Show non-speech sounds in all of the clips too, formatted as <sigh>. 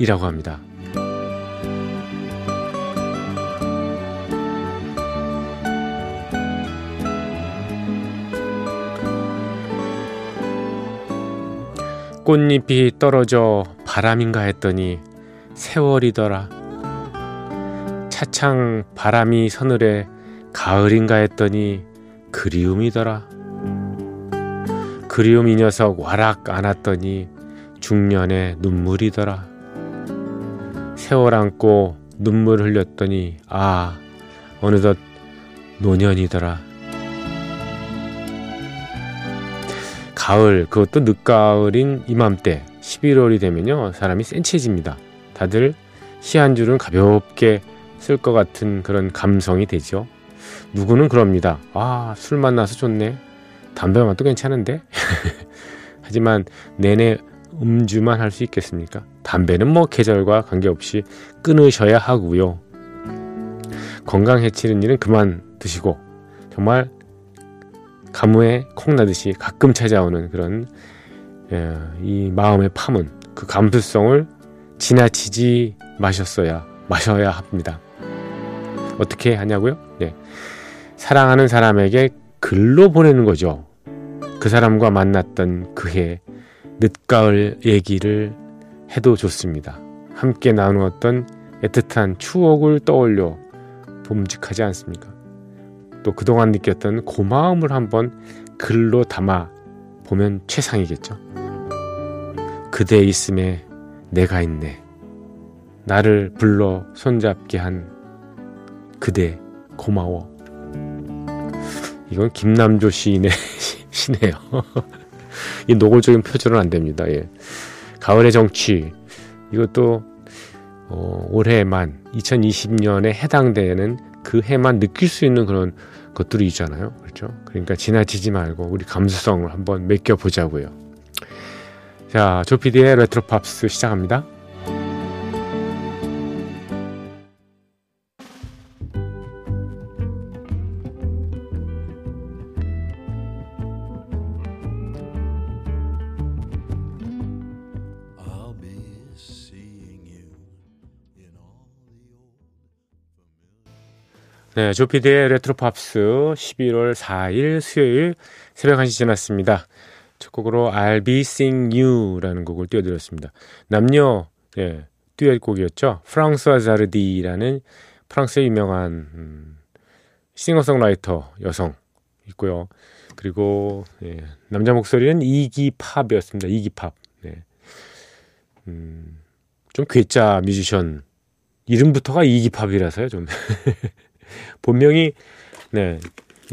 이라고 합니다. 꽃잎이 떨어져 바람인가 했더니 세월이더라. 차창 바람이 서늘해 가을인가 했더니 그리움이더라. 그리움 이 녀석 와락 안았더니 중년의 눈물이더라. 세월 안고 눈물 흘렸더니 아 어느덧 노년이더라. 가을 그것도 늦가을인 이맘때 11월이 되면요 사람이 센치해집니다. 다들 시 한 줄은 가볍게 쓸 것 같은 그런 감성이 되죠. 누구는 그럽니다. 아, 술 만나서 좋네. 담배 맛도 괜찮은데? <laughs> 하지만 내내 음주만 할 수 있겠습니까? 담배는 뭐 계절과 관계없이 끊으셔야 하고요. 건강 해치는 일은 그만 드시고 정말 가무에 콩 나듯이 가끔 찾아오는 그런 예, 이 마음의 파문, 그 감수성을 지나치지 마셨어야 마셔야 합니다. 어떻게 하냐고요? 네. 사랑하는 사람에게 글로 보내는 거죠. 그 사람과 만났던 그해 늦가을 얘기를 해도 좋습니다. 함께 나누었던 애틋한 추억을 떠올려 봄직하지 않습니까? 또 그동안 느꼈던 고마움을 한번 글로 담아 보면 최상이겠죠. 그대 있음에 내가 있네. 나를 불러 손잡게 한 그대 고마워. 이건 김남조 시인의 <laughs> 시네요. 이 노골적인 표절은 안 됩니다. 예. 가을의 정치 이것도 어, 올해만 2020년에 해당되는 그 해만 느낄 수 있는 그런 것들이 있잖아요. 그렇죠? 그러니까 지나치지 말고 우리 감수성을 한번 맡겨 보자고요. 자, 조피디의 레트로 팝스 시작합니다. 네, 조피디의 레트로 팝스 11월 4일 수요일 새벽 1시 지났습니다. 첫 곡으로 I'll Be Seeing You라는 곡을 띄워드렸습니다. 남녀 예, 듀엣곡이었죠. 프랑스와즈 아르디라는 프랑스의 유명한 음, 싱어송라이터 여성 있고요. 그리고 예, 남자 목소리는 이기팝이었습니다. 이기팝. 네. 음, 좀 괴짜 뮤지션 이름부터가 이기팝이라서요. 좀 <laughs> 본명이 네,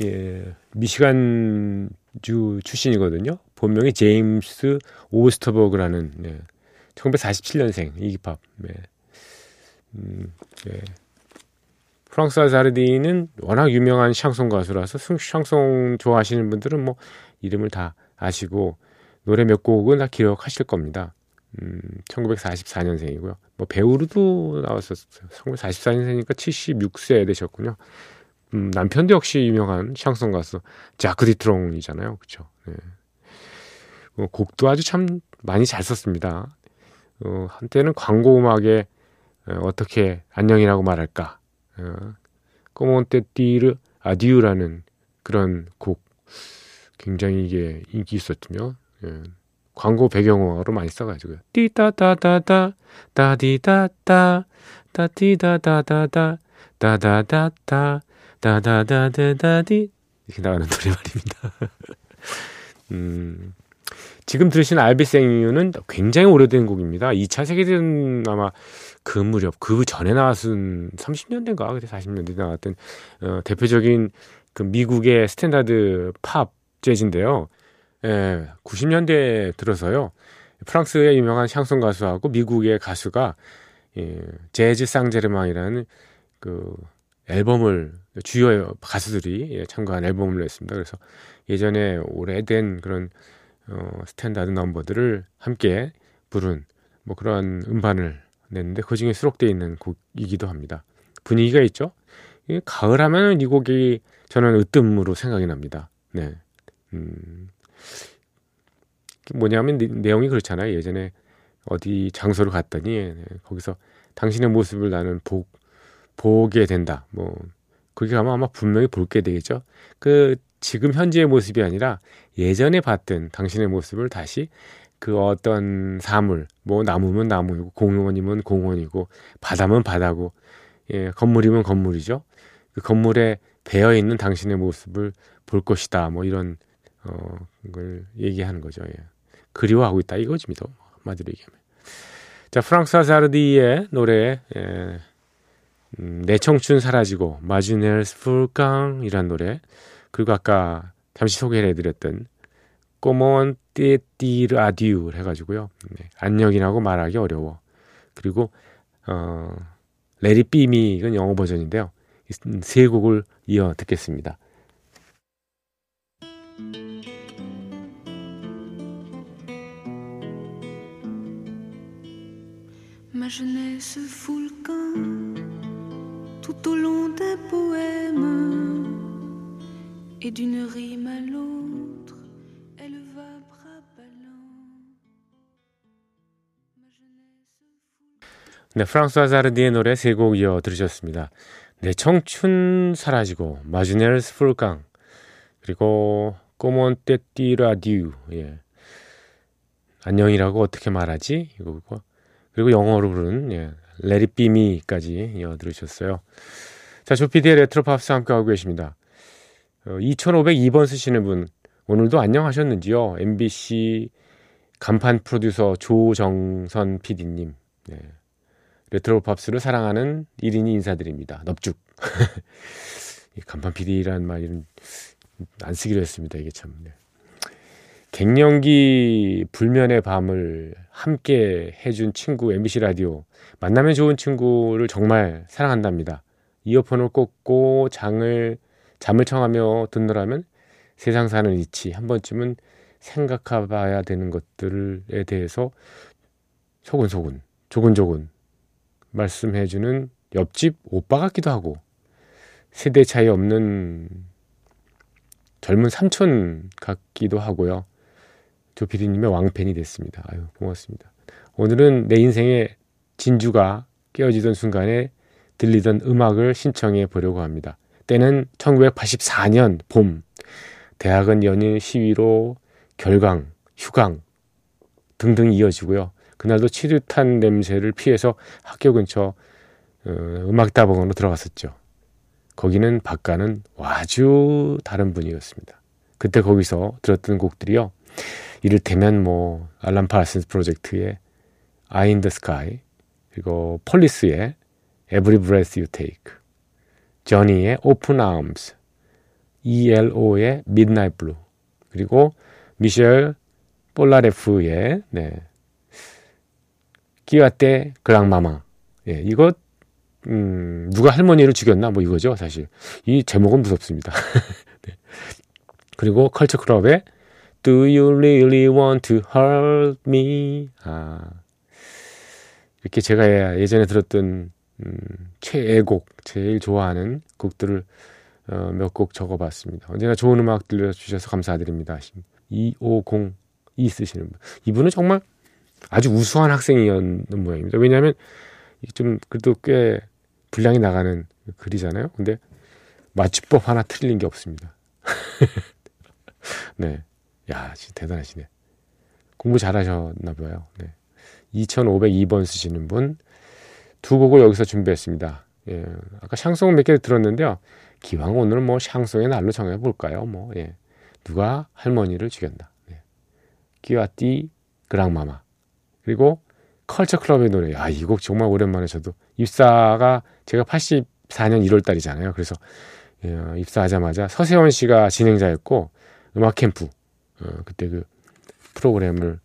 예, 미시간주 출신이거든요. 본명이 제임스 오스터버그라는 네, 1947년생 이기팝. 네. 음, 네. 프랑스와 자르디는 워낙 유명한 샹송 가수라서 샹송 좋아하시는 분들은 뭐 이름을 다 아시고 노래 몇 곡은 다 기억하실 겁니다. 음, 1944년생이고요. 뭐 배우로도 나왔었어요. 1944년생이니까 76세 되셨군요. 음, 남편도 역시 유명한 샹송 가수 자크 디트롱이잖아요. 그렇죠? 네. 어, 곡도 아주 참 많이 잘 썼습니다. 어, 한때는 광고 음악에 어, 어떻게 안녕이라고 말할까? 어, 꼬몬테 띠르 아디우라는 그런 곡 굉장히 이게 인기 있었군요. 예. 광고 배경음악으로 많이 써가지고요. 띠따따따따 따디따따 따디다다다다 다다다다 다다다다다디 이렇게 나가는 <laughs> 노래 말입니다. 음, 지금 들으신 알비생유는 굉장히 오래된 곡입니다. 2차 세계대전 아마 그 무렵 그 전에 나왔은 30년대인가 그때 40년대 나왔던 어, 대표적인 그 미국의 스탠다드 팝 재즈인데요. 예, 90년대 들어서요. 프랑스의 유명한 샹송 가수하고 미국의 가수가 예, Jazz à Saint-Germain이라는 그 앨범을 주요 가수들이 예, 참가한 앨범을 냈습니다. 그래서 예전에 오래된 그런 어, 스탠다드 넘버들을 함께 부른 뭐 그런 음반을 냈는데 그 중에 수록되어 있는 곡이기도 합니다. 분위기가 있죠. 가을 하면 이 곡이 저는 으뜸으로 생각이 납니다. 네. 음, 뭐냐면 내용이 그렇잖아요. 예전에 어디 장소를 갔더니 네, 거기서 당신의 모습을 나는 보, 보게 된다. 뭐 거기 가면 아마 분명히 볼게 되겠죠. 그 지금 현재의 모습이 아니라 예전에 봤던 당신의 모습을 다시 그 어떤 사물, 뭐 나무면 나무이고 공원이면 공원이고 바다면 바다고 예, 건물이면 건물이죠. 그 건물에 배어 있는 당신의 모습을 볼 것이다. 뭐 이런 어, 걸 얘기하는 거죠. 예. 그리워하고 있다 이거지입니다. 한마디로 얘기하면. 자, 프랑스 사르디의 노래 예, 음, 내 청춘 사라지고 마주넬스 풀깡이란 노래 그리고 아까 잠시 소개를 해드렸던 꼬몬 띠띠르 아듀를 해가지고요. 네, 안녕이라고 말하기 어려워. 그리고 어, 레리 삐미 이건 영어 버전인데요. 세 곡을 이어 듣겠습니다. Ma jeunesse camp tout au long des poèmes et d'une rime à l'autre, elle va bras ballants. 네, 프랑스와 자르디의 노래 세 곡 이어 들으셨습니다. 내 청춘 사라지고 마주넬스 풀강 그리고 꼬몬 떼띠라듀 예. 안녕이라고 어떻게 말하지? 이거고 그리고 영어로 부른 예. 레리비미까지 이어 들으셨어요. 자, 조피디의 레트로 팝스 함께하고 계십니다. 어, 2502번 쓰시는 분 오늘도 안녕하셨는지요? MBC 간판 프로듀서 조정선 PD님. 네. 레트로 팝스를 사랑하는 1인이 인사드립니다. 넙죽. <laughs> 간판 PD라는 말은 안 쓰기로 했습니다. 이게 참. 네. 갱년기 불면의 밤을 함께 해준 친구 MBC 라디오 만나면 좋은 친구를 정말 사랑한답니다. 이어폰을 꽂고 장을 잠을 청하며 듣느라면 세상 사는 이치 한 번쯤은 생각해봐야 되는 것들에 대해서 소근소근 조근조근 말씀해주는 옆집 오빠 같기도 하고 세대 차이 없는 젊은 삼촌 같기도 하고요. 조피디님의 왕팬이 됐습니다. 아유 고맙습니다. 오늘은 내 인생의 진주가 깨어지던 순간에 들리던 음악을 신청해 보려고 합니다. 때는 1984년 봄. 대학은 연일 시위로 결강, 휴강 등등 이어지고요. 그날도 치듯한 냄새를 피해서 학교 근처 어, 음악다방으로 들어갔었죠. 거기는 밖하고는 아주 다른 분위기였습니다. 그때 거기서 들었던 곡들이요. 이를테면 뭐 알란 파슨스 프로젝트의 Eye in the Sky 그리고 폴리스의 Every Breath You Take 저니의 Open Arms ELO의 Midnight Blue 그리고 미셸 폴나레프의 네. Qui a tué grand-maman 예, 이거 음, 누가 할머니를 죽였나 뭐 이거죠 사실 이 제목은 무섭습니다 <laughs> 네. 그리고 컬처 클럽의 Do you really want to hurt me? 아, 이렇게 제가 예전에 들었던 음, 최애곡, 제일 좋아하는 곡들을 어, 몇 곡 적어봤습니다. 언제나 좋은 음악 들려주셔서 감사드립니다. 2502 쓰시는 분. 이분은 정말 아주 우수한 학생이었는 모양입니다. 왜냐하면 좀 그래도 꽤 분량이 나가는 글이잖아요. 근데 맞춤법 하나 틀린 게 없습니다. <laughs> 네. 야, 진짜 대단하시네. 공부 잘하셨나 봐요. 네. 2502번 쓰시는 분. 두 곡을 여기서 준비했습니다. 예. 아까 샹송 몇 개 들었는데요. 기왕 오늘 뭐 샹송의 날로 정해 볼까요? 뭐, 예. 누가 할머니를 죽였나. 예. 끼와띠 그랑마마. 그리고 컬처 클럽의 노래. 아, 이 곡 정말 오랜만에 저도 입사가 제가 84년 1월 달이잖아요. 그래서 예, 입사하자마자 서세원 씨가 진행자였고 음악 캠프 어, 그때 그 프로그램을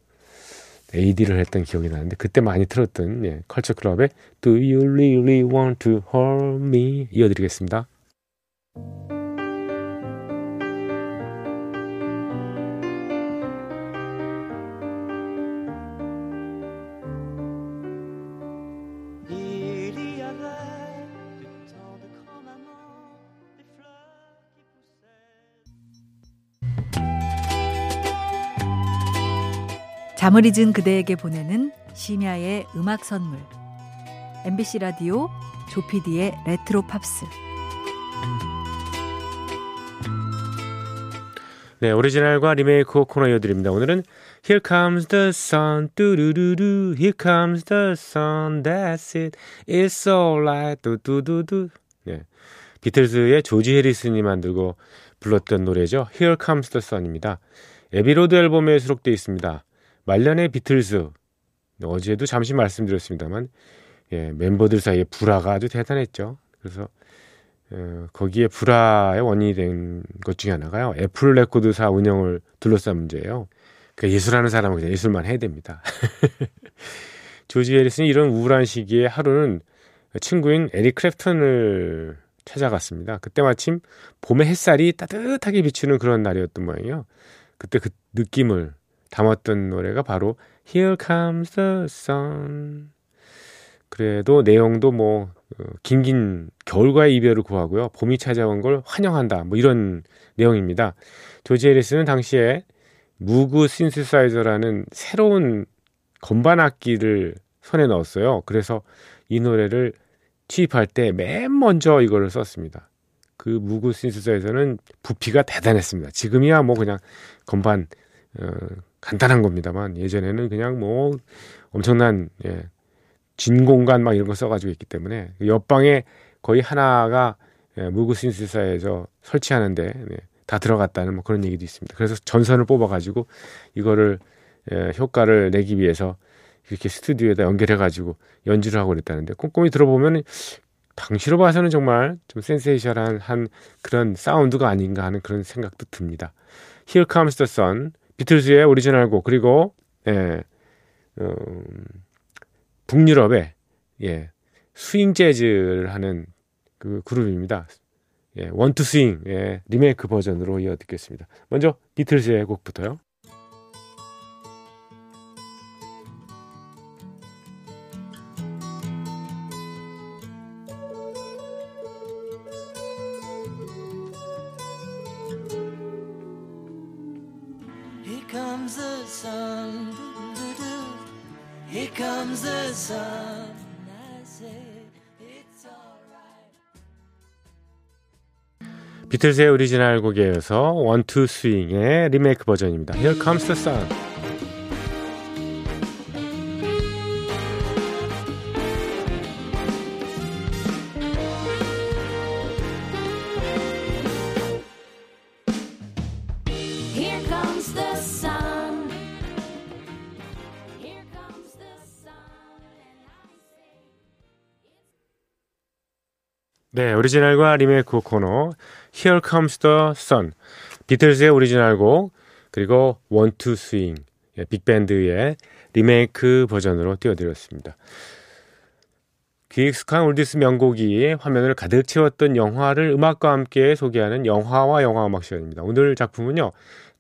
AD를 했던 기억이 나는데 그때 많이 틀었던 예, 컬처 클럽의 Do You Really Want to Hold Me 이어드리겠습니다. 잠을 잊은 그대에게 보내는 심야의 음악 선물. MBC 라디오 조피디의 레트로 팝스. 네, 오리지널과 리메이크 코너 이어드립니다. 오늘은 Here comes the sun, 뚜루루루, Here comes the sun, and I say it's alright, 뚜뚜두두. 네, 비틀즈의 조지 해리슨이 만들고 불렀던 노래죠. Here comes the sun입니다. Abbey Road 앨범에 수록되어 있습니다. 말년의 비틀즈 어제도 잠시 말씀드렸습니다만 예, 멤버들 사이에 불화가 아주 대단했죠. 그래서 어, 거기에 불화의 원인이 된 것 중에 하나가요. 애플 레코드사 운영을 둘러싼 문제예요. 그 예술하는 사람은 그냥 예술만 해야 됩니다. <laughs> 조지 해리슨이 이런 우울한 시기에 하루는 친구인 에릭 클랩튼을 찾아갔습니다. 그때 마침 봄의 햇살이 따뜻하게 비추는 그런 날이었던 모양이에요. 그때 그 느낌을 담았던 노래가 바로 Here Comes the Sun. 그래도 내용도 뭐 어, 긴긴 겨울과의 이별을 구하고요. 봄이 찾아온 걸 환영한다. 뭐 이런 내용입니다. 조지 해리스는 당시에 무그 신스사이저라는 새로운 건반 악기를 손에 넣었어요. 그래서 이 노래를 취입할 때 맨 먼저 이거를 썼습니다. 그 무그 신스사이저는 부피가 대단했습니다. 지금이야 뭐 그냥 건반 어, 간단한 겁니다만 예전에는 그냥 뭐 엄청난 예, 진 공간 막 이런 거 써가지고 있기 때문에 옆방에 거의 하나가 예, 무구 신스사에서 설치하는데 네, 다 들어갔다는 뭐 그런 얘기도 있습니다. 그래서 전선을 뽑아가지고 이거를 예, 효과를 내기 위해서 이렇게 스튜디오에다 연결해가지고 연주를 하고 그랬다는데 꼼꼼히 들어보면 당시로 봐서는 정말 좀 센세이션한 한 그런 사운드가 아닌가 하는 그런 생각도 듭니다. Here Comes the Sun 비틀즈의 오리지널 곡 그리고 예, 음, 북유럽의 예, 스윙 재즈를 하는 그 그룹입니다. 예, 원투 스윙 예, 리메이크 버전으로 이어 듣겠습니다. 먼저 비틀즈의 곡부터요. 비틀즈의 오리지널 곡에 이어서 원투 스윙의 리메이크 버전입니다. Here comes the sun. 네, 오리지널과 리메이크 코너 Here Comes the Sun 비틀즈의 오리지널 곡 그리고 One to Swing 예, 빅밴드의 리메이크 버전으로 띄워드렸습니다. 기익숙한 올디스 명곡이 화면을 가득 채웠던 영화를 음악과 함께 소개하는 영화와 영화 음악 시간입니다. 오늘 작품은요.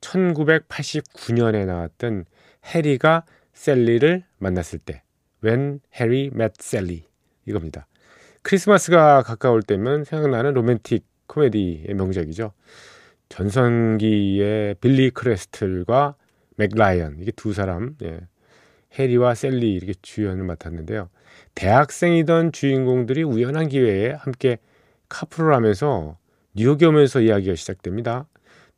1989년에 나왔던 해리가 셀리를 만났을 때 When Harry Met Sally 이겁니다. 크리스마스가 가까울 때면 생각나는 로맨틱 코미디의 명작이죠. 전성기의 빌리 크레스틀과 멕 라이언 이게 두 사람 예. 해리와 셀리 이렇게 주연을 맡았는데요. 대학생이던 주인공들이 우연한 기회에 함께 카풀을 하면서 뉴욕에 오면서 이야기가 시작됩니다.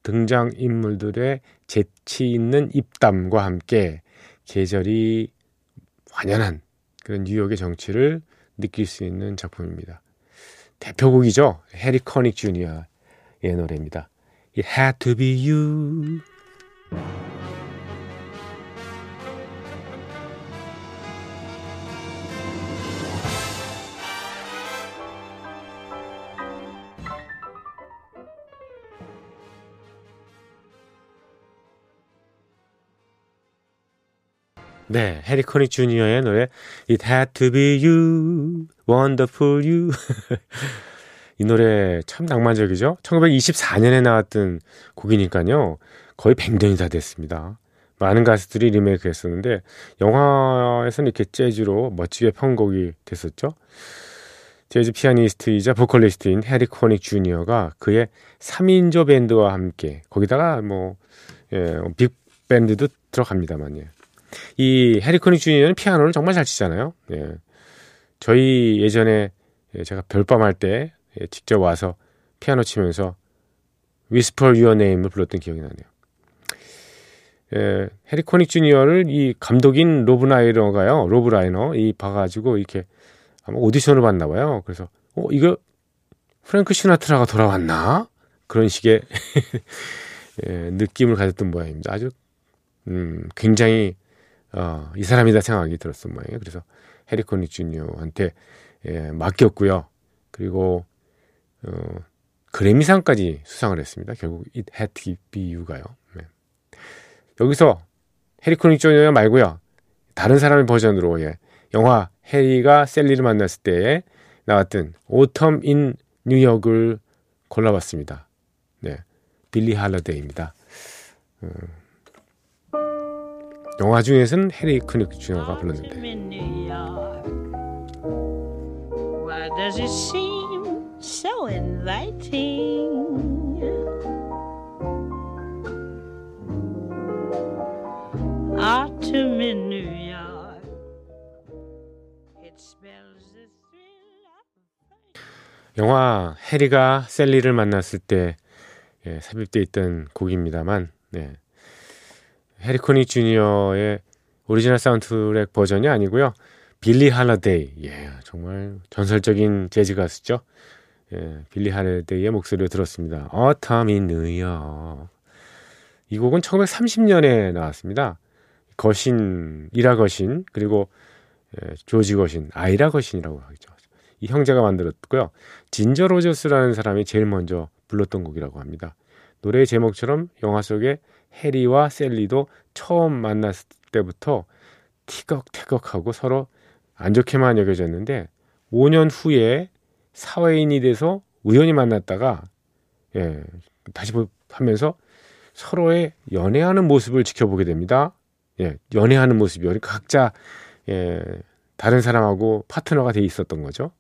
등장 인물들의 재치 있는 입담과 함께 계절이 완연한 그런 뉴욕의 정치를 느낄 수 있는 작품입니다. 대표곡이죠. 해리 커닉 주니어의 노래입니다. It had to be you. 네, 해리 코닉 주니어의 노래 It Had to Be You, Wonderful You. <laughs> 이 노래 참 낭만적이죠. 1924년에 나왔던 곡이니까요. 거의 100년이 다 됐습니다. 많은 가수들이 리메이크 했었는데 영화에서는 이렇게 재즈로 멋지게 편곡이 됐었죠. 재즈 피아니스트이자 보컬리스트인 해리 코닉 주니어가 그의 3인조 밴드와 함께 거기다가 뭐 예, 빅 밴드도 들어갑니다만 예. 이 해리 코닉 주니어는 피아노를 정말 잘 치잖아요. 예. 저희 예전에 예, 제가 별밤 할때 예, 직접 와서 피아노 치면서 Whisper Your Name을 불렀던 기억이 나네요. 예, 해리 코닉 주니어를 이 감독인 로브 라이너가요. 로브 라이너 이 봐가지고 이렇게 아마 오디션을 봤나 봐요. 그래서 어 이거 프랭크 시나트라가 돌아왔나 그런 식의 <laughs> 예, 느낌을 가졌던 모양입니다. 아주 음, 굉장히 어, 이 사람이다 생각이 들었던 모양이에요. 그래서 해리 코닉 주니어한테 예, 맡겼고요. 그리고 어, 그래미상까지 수상을 했습니다. 결국 It Had to Be You가요. 네. 여기서 해리 코닉 주니어 말고요. 다른 사람의 버전으로 예, 영화 해리가 셀리를 만났을 때 나왔던 오텀 인 뉴욕을 골라봤습니다. 네, 빌리 할러데이입니다. 음, 영화 중에서는 해리 크닉 주니어가 불렀는데. 영화 해리가 셀리를 만났을 때 예, 삽입돼 있던 곡입니다만 네. 해리 코닉 주니어의 오리지널 사운드트랙 버전이 아니고요. 빌리 할러데이. 예, 정말 전설적인 재즈 가수죠. 예, 빌리 할러데이의 목소리를 들었습니다. New York. 이 곡은 1930년에 나왔습니다. 거슈윈, 아이라 거슈윈, 그리고 예, 조지 거신, 아이라 거신이라고 하죠. 이 형제가 만들었고요. 진저 로저스라는 사람이 제일 먼저 불렀던 곡이라고 합니다. 노래의 제목처럼 영화 속에 해리와 셀리도 처음 만났을 때부터 티격태격하고 서로 안 좋게만 여겨졌는데 5년 후에 사회인이 돼서 우연히 만났다가 예, 다시 하면서 서로의 연애하는 모습을 지켜보게 됩니다. 예, 연애하는 모습이 요 각자 예, 다른 사람하고 파트너가 돼 있었던 거죠.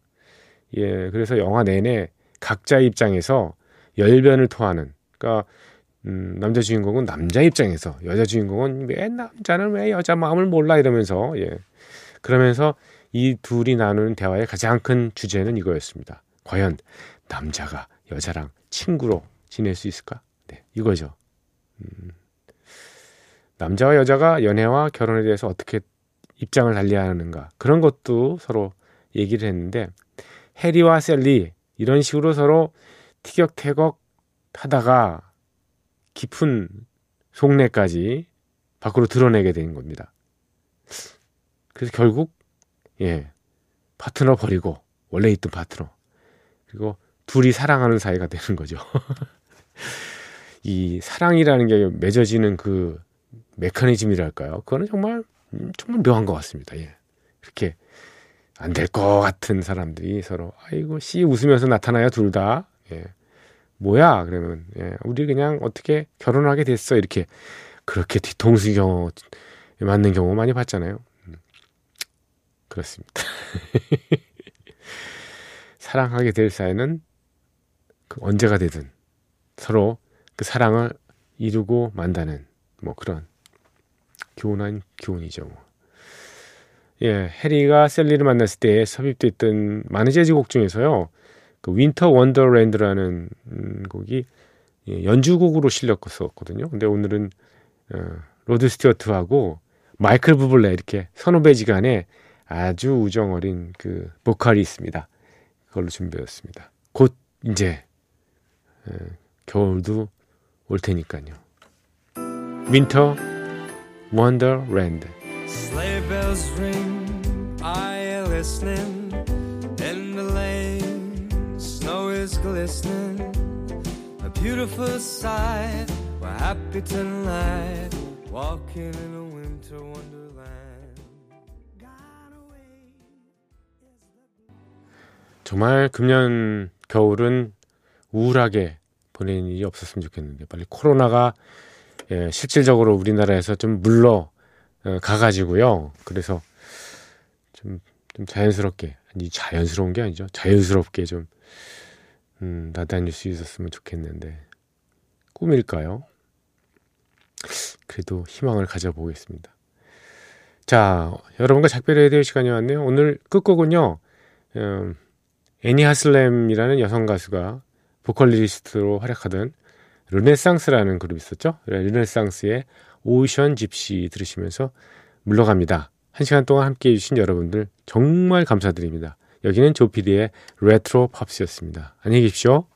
예, 그래서 영화 내내 각자 입장에서 열변을 토하는 그러니까 음, 남자 주인공은 남자 입장에서 여자 주인공은 왜 남자는 왜 여자 마음을 몰라 이러면서 예. 그러면서 이 둘이 나누는 대화의 가장 큰 주제는 이거였습니다. 과연 남자가 여자랑 친구로 지낼 수 있을까? 네, 이거죠. 음, 남자와 여자가 연애와 결혼에 대해서 어떻게 입장을 달리하는가 그런 것도 서로 얘기를 했는데 해리와 셀리 이런 식으로 서로 티격태격 하다가 깊은 속내까지 밖으로 드러내게 된 겁니다. 그래서 결국 예 파트너 버리고 원래 있던 파트너 그리고 둘이 사랑하는 사이가 되는 거죠. <laughs> 이 사랑이라는 게 맺어지는 그 메커니즘이랄까요? 그거는 정말 음, 정말 묘한 것 같습니다. 예. 이렇게 안 될 것 같은 사람들이 서로 아이고 씨 웃으면서 나타나요 둘 다. 예. 뭐야? 그러면 예, 우리 그냥 어떻게 결혼하게 됐어 이렇게 그렇게 뒤통수 경우 맞는 경우 많이 봤잖아요. 음, 그렇습니다. <laughs> 사랑하게 될 사이는 그 언제가 되든 서로 그 사랑을 이루고 만다는 뭐 그런 교훈한 교훈이죠. 뭐. 예, 해리가 셀리를 만났을 때 삽입됐던 많은 재즈곡 중에서요. 그 Winter Wonderland라는 음, 곡이 예, 연주곡으로 실렸었거든요. 근데 오늘은 어, 로드 스튜어트하고 마이클 부블레 이렇게 선후배지간에 아주 우정 어린 그 보컬이 있습니다. 그걸로 준비했습니다. 곧 이제 에, 겨울도 올 테니까요. Winter Wonderland. glistening, a beautiful sight. We're happy tonight, walking in a winter wonderland. 정말 금년 겨울은 우울하게 보낸 일이 없었으면 좋겠는데 빨리 코로나가 예, 실질적으로 우리나라에서 좀 물러 어, 가가지고요. 그래서 좀, 좀 자연스럽게 아니 자연스러운 게 아니죠. 자연스럽게 좀 음, 나다닐 수 있었으면 좋겠는데 꿈일까요? 그래도 희망을 가져보겠습니다. 자, 여러분과 작별해야 될 시간이 왔네요. 오늘 끝곡은요. 음, 애니 하슬램이라는 여성 가수가 보컬리스트로 활약하던 르네상스라는 그룹이 있었죠. 르네상스의 오션 집시 들으시면서 물러갑니다. 한 시간 동안 함께 해주신 여러분들 정말 감사드립니다. 여기는 조피디의 레트로 팝스였습니다. 안녕히 계십시오.